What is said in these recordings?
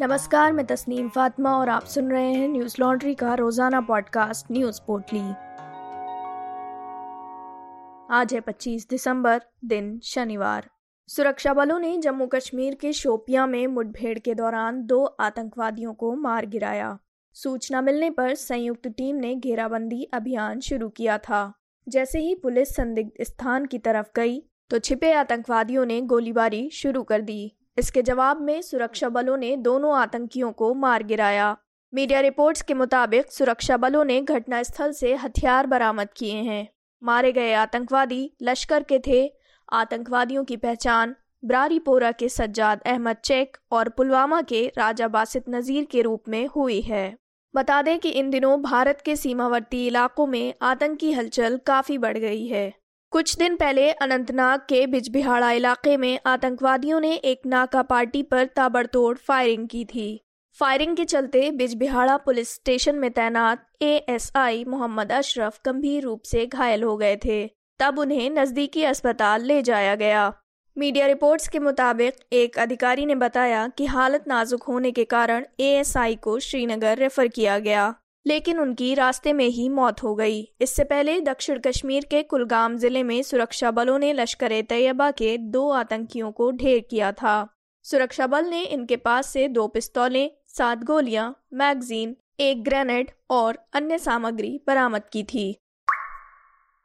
नमस्कार, मैं तस्नीम फातिमा और आप सुन रहे हैं न्यूज़ लॉन्ड्री का रोज़ाना पॉडकास्ट न्यूज़ पोर्टली। आज है 25 दिसंबर, दिन शनिवार। सुरक्षा बलों ने जम्मू कश्मीर के शोपिया में मुठभेड़ के दौरान दो आतंकवादियों को मार गिराया। सूचना मिलने पर संयुक्त टीम ने घेराबंदी अभियान शुरू किया था। जैसे ही पुलिस संदिग्ध स्थान की तरफ़ गई तो छिपे आतंकवादियों ने गोलीबारी शुरू कर दी। इसके जवाब में सुरक्षा बलों ने दोनों आतंकियों को मार गिराया। मीडिया रिपोर्ट्स के मुताबिक सुरक्षा बलों ने घटनास्थल से हथियार बरामद किए हैं। मारे गए आतंकवादी लश्कर के थे। आतंकवादियों की पहचान ब्रारीपोरा के सज्जाद अहमद चेक और पुलवामा के राजा बासित नज़ीर के रूप में हुई है। बता दें कि इन दिनों भारत के सीमावर्ती इलाकों में आतंकी हलचल काफ़ी बढ़ गई है। कुछ दिन पहले अनंतनाग के बिजबिहाड़ा इलाके में आतंकवादियों ने एक नाका पार्टी पर ताबड़तोड़ फायरिंग की थी। फायरिंग के चलते बिजबिहाड़ा पुलिस स्टेशन में तैनात एएसआई मोहम्मद अशरफ गंभीर रूप से घायल हो गए थे। तब उन्हें नजदीकी अस्पताल ले जाया गया। मीडिया रिपोर्ट्स के मुताबिक एक अधिकारी ने बताया कि हालत नाजुक होने के कारण एएसआई को श्रीनगर रेफर किया गया। लेकिन उनकी रास्ते में ही मौत हो गई। इससे पहले दक्षिण कश्मीर के कुलगाम ज़िले में सुरक्षा बलों ने लश्कर ए तैयबा के दो आतंकियों को ढेर किया था। सुरक्षा बल ने इनके पास से दो पिस्तौलें, सात गोलियाँ, मैगजीन, एक ग्रेनेड और अन्य सामग्री बरामद की थी।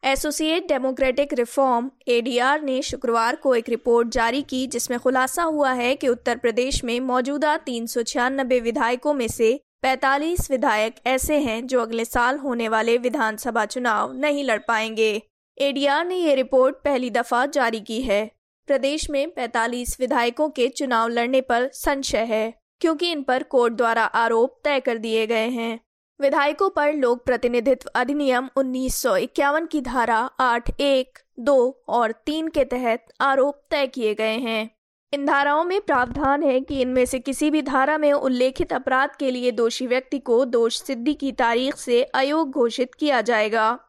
एसोसिएट डेमोक्रेटिक रिफॉर्म एडीआर ने शुक्रवार को एक रिपोर्ट जारी की जिसमें खुलासा हुआ है कि उत्तर प्रदेश में मौजूदा तीन सौ छियानबे विधायकों में से 45 विधायक ऐसे हैं जो अगले साल होने वाले विधानसभा चुनाव नहीं लड़ पाएँगे। एडीआर ने ये रिपोर्ट पहली दफ़ा जारी की है। प्रदेश में 45 विधायकों के चुनाव लड़ने पर संशय है, क्योंकि इन पर कोर्ट द्वारा आरोप तय कर दिए गए हैं। विधायकों पर लोक प्रतिनिधित्व अधिनियम उन्नीस सौ इक्यावन की धारा आठ एक, दो और तीन के तहत आरोप तय किए गए हैं। इन धाराओं में प्रावधान है कि इनमें से किसी भी धारा में उल्लेखित अपराध के लिए दोषी व्यक्ति को दोष सिद्धि की तारीख से अयोग घोषित किया जाएगा।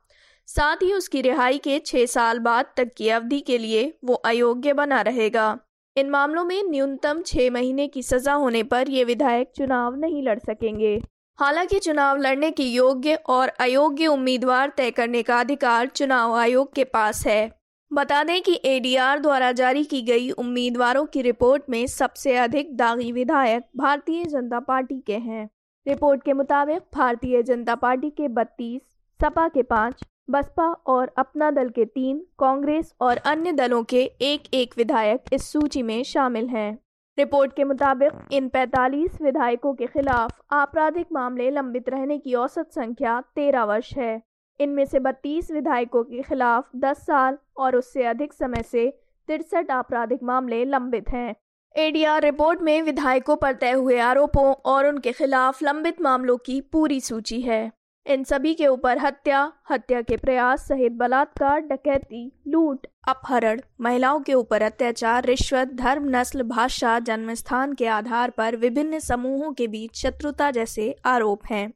साथ ही उसकी रिहाई के छह साल बाद तक की अवधि के लिए वो अयोग्य बना रहेगा। इन मामलों में न्यूनतम छह महीने की सजा होने पर ये विधायक चुनाव नहीं लड़ सकेंगे। हालाँकि चुनाव लड़ने के योग्य और अयोग्य उम्मीदवार तय करने का अधिकार चुनाव आयोग के पास है। बता दें कि एडीआर द्वारा जारी की गई उम्मीदवारों की रिपोर्ट में सबसे अधिक दागी विधायक भारतीय जनता पार्टी के हैं। रिपोर्ट के मुताबिक भारतीय जनता पार्टी के 32, सपा के पाँच बसपा और अपना दल के तीन कांग्रेस और अन्य दलों के एक एक विधायक इस सूची में शामिल हैं। रिपोर्ट के मुताबिक इन 45 विधायकों के खिलाफ आपराधिक मामले लंबित रहने की औसत संख्या 13 वर्ष है। इनमें से 32 विधायकों के खिलाफ 10 साल और उससे अधिक समय से तिरसठ आपराधिक मामले लंबित हैं। एडीआर रिपोर्ट में विधायकों पर तय हुए आरोपों और उनके खिलाफ लंबित मामलों की पूरी सूची है। इन सभी के ऊपर हत्या हत्या के प्रयास सहित बलात्कार, डकैती, लूट, अपहरण, महिलाओं के ऊपर अत्याचार, रिश्वत, धर्म, नस्ल, भाषा जन्म स्थान के आधार पर विभिन्न समूहों के बीच शत्रुता जैसे आरोप हैं।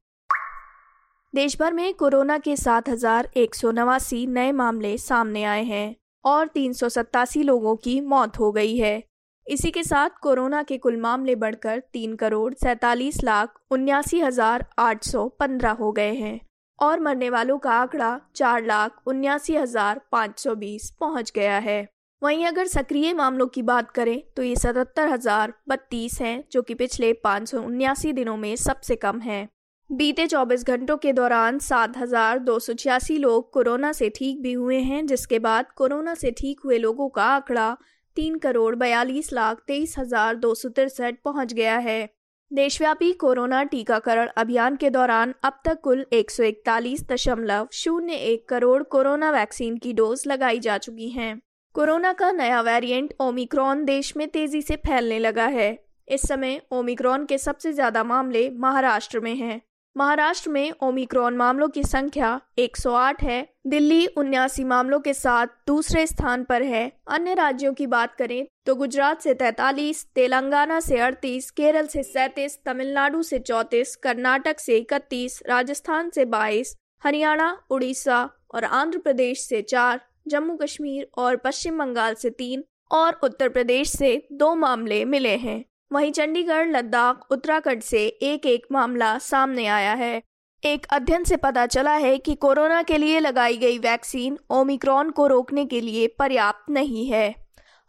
देश भर में कोरोना के सात हज़ार एक सौ नवासी नए मामले सामने आए हैं और तीन सौ सत्तासी लोगों की मौत हो गई है। इसी के साथ कोरोना के कुल मामले बढ़कर तीन करोड़ सैतालीस लाख उन्यासी हज़ार आठ सौ पंद्रह हो गए हैं और मरने वालों का आंकड़ा चार लाख उन्यासी हज़ार पाँच सौ बीस पहुँच गया है। वहीं अगर सक्रिय मामलों की बात करें तो ये सतहत्तर हज़ार बत्तीस हैं, जो कि पिछले पाँच सौ उन्यासी दिनों में सबसे कम है। बीते 24 घंटों के दौरान सात हज़ार दो सौ छियासी लोग कोरोना से ठीक भी हुए हैं, जिसके बाद कोरोना से ठीक हुए लोगों का आंकड़ा तीन करोड़ बयालीस लाख तेईस हज़ार दो सौ तिरसठ पहुँच गया है। देशव्यापी कोरोना टीकाकरण अभियान के दौरान अब तक कुल एक सौ इकतालीस दशमलव शून्य एक करोड़ कोरोना वैक्सीन की डोज लगाई जा चुकी हैं। कोरोना का नया वेरिएंट ओमिक्रॉन देश में तेज़ी से फैलने लगा है। इस समय ओमिक्रॉन के सबसे ज़्यादा मामले महाराष्ट्र में हैं। महाराष्ट्र में ओमिक्रॉन मामलों की संख्या 108 है। दिल्ली उन्यासी मामलों के साथ दूसरे स्थान पर है। अन्य राज्यों की बात करें तो गुजरात से 43, तेलंगाना से 38, केरल से 37, तमिलनाडु से 34, कर्नाटक से 31, राजस्थान से 22, हरियाणा उड़ीसा और आंध्र प्रदेश से चार जम्मू कश्मीर और पश्चिम बंगाल से तीन और उत्तर प्रदेश से दो मामले मिले हैं। वहीं चंडीगढ़, लद्दाख, उत्तराखंड से एक एक मामला सामने आया है। एक अध्ययन से पता चला है कि कोरोना के लिए लगाई गई वैक्सीन ओमिक्रॉन को रोकने के लिए पर्याप्त नहीं है।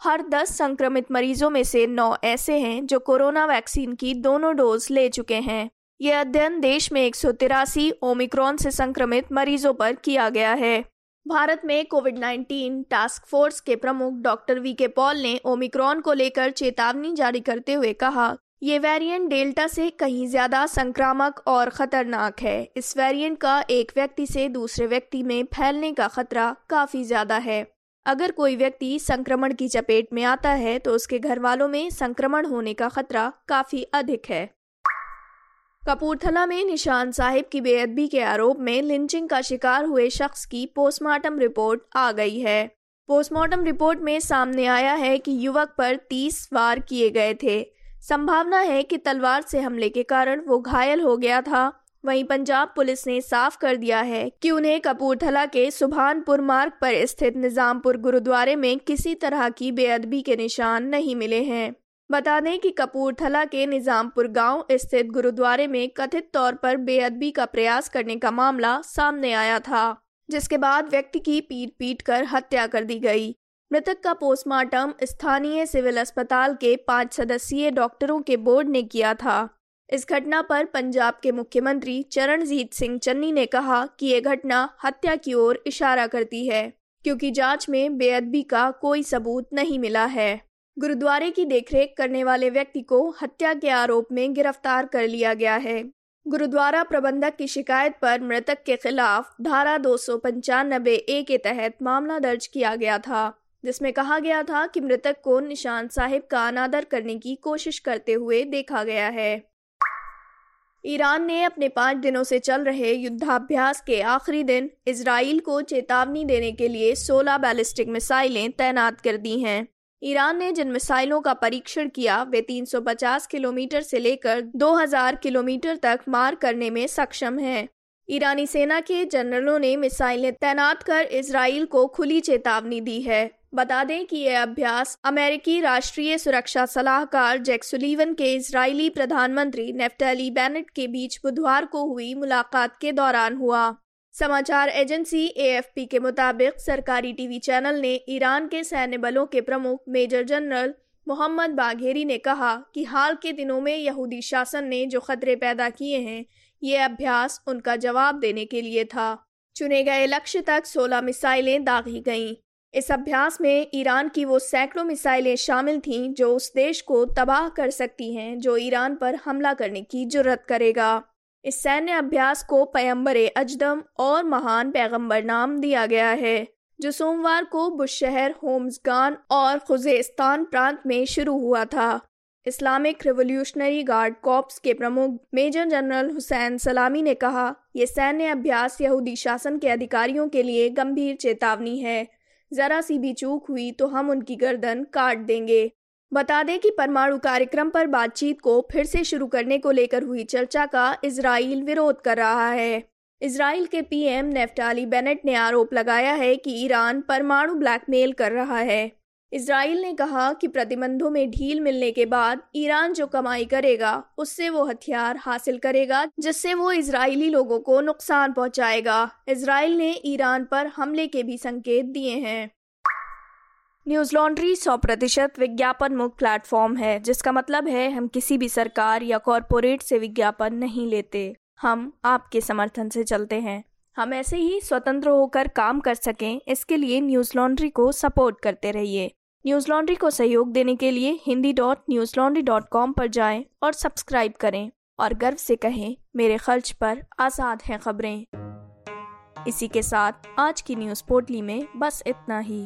हर 10 संक्रमित मरीजों में से 9 ऐसे हैं जो कोरोना वैक्सीन की दोनों डोज ले चुके हैं। यह अध्ययन देश में एक सौ तिरासी ओमिक्रॉन से संक्रमित मरीजों पर किया गया है। भारत में कोविड 19 टास्क फोर्स के प्रमुख डॉक्टर वी के पॉल ने ओमिक्रॉन को लेकर चेतावनी जारी करते हुए कहा, ये वेरिएंट डेल्टा से कहीं ज़्यादा संक्रामक और खतरनाक है। इस वेरिएंट का एक व्यक्ति से दूसरे व्यक्ति में फैलने का खतरा काफ़ी ज़्यादा है। अगर कोई व्यक्ति संक्रमण की चपेट में आता है तो उसके घर वालों में संक्रमण होने का खतरा काफ़ी अधिक है। कपूरथला में निशान साहिब की बेअदबी के आरोप में लिंचिंग का शिकार हुए शख्स की पोस्टमार्टम रिपोर्ट आ गई है। पोस्टमार्टम रिपोर्ट में सामने आया है कि युवक पर 30 वार किए गए थे। संभावना है कि तलवार से हमले के कारण वो घायल हो गया था। वहीं पंजाब पुलिस ने साफ़ कर दिया है कि उन्हें कपूरथला के सुभानपुर मार्ग पर स्थित निजामपुर गुरुद्वारे में किसी तरह की बेअदबी के निशान नहीं मिले हैं। बता दें कि कपूरथला के निजामपुर गाँव स्थित गुरुद्वारे में कथित तौर पर बेअदबी का प्रयास करने का मामला सामने आया था, जिसके बाद व्यक्ति की पीट पीट कर हत्या कर दी गई। मृतक का पोस्टमार्टम स्थानीय सिविल अस्पताल के पाँच सदस्यीय डॉक्टरों के बोर्ड ने किया था। इस घटना पर पंजाब के मुख्यमंत्री चरणजीत सिंह चन्नी ने कहा कि यह घटना हत्या की ओर इशारा करती है, क्योंकि जाँच में बेअदबी का कोई सबूत नहीं मिला है। गुरुद्वारे की देखरेख करने वाले व्यक्ति को हत्या के आरोप में गिरफ़्तार कर लिया गया है। गुरुद्वारा प्रबंधक की शिकायत पर मृतक के खिलाफ धारा दो सौ पंचानबे ए के तहत मामला दर्ज किया गया था, जिसमें कहा गया था कि मृतक को निशान साहिब का अनादर करने की कोशिश करते हुए देखा गया है। ईरान ने अपने पाँच दिनों से चल रहे युद्धाभ्यास के आखिरी दिन इसराइल को चेतावनी देने के लिए 16 बैलिस्टिक मिसाइलें तैनात कर दी हैं। ईरान ने जिन मिसाइलों का परीक्षण किया, वे 350 किलोमीटर से लेकर 2000 किलोमीटर तक मार करने में सक्षम हैं। ईरानी सेना के जनरलों ने मिसाइलें तैनात कर इसराइल को खुली चेतावनी दी है बता दें कि यह अभ्यास अमेरिकी राष्ट्रीय सुरक्षा सलाहकार जैक सुलीवन के इजरायली प्रधानमंत्री नेफ्टली बेनेट के बीच बुधवार को हुई मुलाकात के दौरान हुआ समाचार एजेंसी एएफपी के मुताबिक सरकारी टीवी चैनल ने ईरान के सैन्य बलों के प्रमुख मेजर जनरल मोहम्मद बाघेरी ने कहा कि हाल के दिनों में यहूदी शासन ने जो खतरे पैदा किए हैं, ये अभ्यास उनका जवाब देने के लिए था। चुने गए लक्ष्य तक 16 मिसाइलें दागी गईं। इस अभ्यास में ईरान की वो सैकड़ों मिसाइलें शामिल थीं जो उस देश को तबाह कर सकती हैं जो ईरान पर हमला करने की ज़रूरत करेगा। इस सैन्य अभ्यास को पैम्बर अजदम और महान पैगंबर नाम दिया गया है, जो सोमवार को बुशहर, होम्सगान और खुजेस्तान प्रांत में शुरू हुआ था। इस्लामिक रिवोल्यूशनरी गार्ड कॉप्स के प्रमुख मेजर जनरल हुसैन सलामी ने कहा यह सैन्य अभ्यास यहूदी शासन के अधिकारियों के लिए गंभीर चेतावनी है। जरा सी भी चूक हुई तो हम उनकी गर्दन काट देंगे। बता दें कि परमाणु कार्यक्रम पर बातचीत को फिर से शुरू करने को लेकर हुई चर्चा का इसराइल विरोध कर रहा है। इसराइल के पीएम नेफ्टाली बेनेट ने आरोप लगाया है कि ईरान परमाणु ब्लैकमेल कर रहा है। इसराइल ने कहा कि प्रतिबंधों में ढील मिलने के बाद ईरान जो कमाई करेगा, उससे वो हथियार हासिल करेगा, जिससे वो इजरायली लोगों को नुकसान पहुंचाएगा। इसराइल ने ईरान पर हमले के भी संकेत दिए हैं। न्यूज़ लॉन्ड्री सौ प्रतिशत विज्ञापन मुक्त प्लेटफॉर्म है, जिसका मतलब है हम किसी भी सरकार या कॉरपोरेट से विज्ञापन नहीं लेते। हम आपके समर्थन से चलते हैं। हम ऐसे ही स्वतंत्र होकर काम कर सकें, इसके लिए न्यूज़ लॉन्ड्री को सपोर्ट करते रहिए। न्यूज़ लॉन्ड्री को सहयोग देने के लिए Hindi dot news laundry dot com पर जाएँ और सब्सक्राइब करें और गर्व से कहें, मेरे खर्च पर आज़ाद हैं खबरें। इसी के साथ आज की न्यूज़ पोर्टली में बस इतना ही।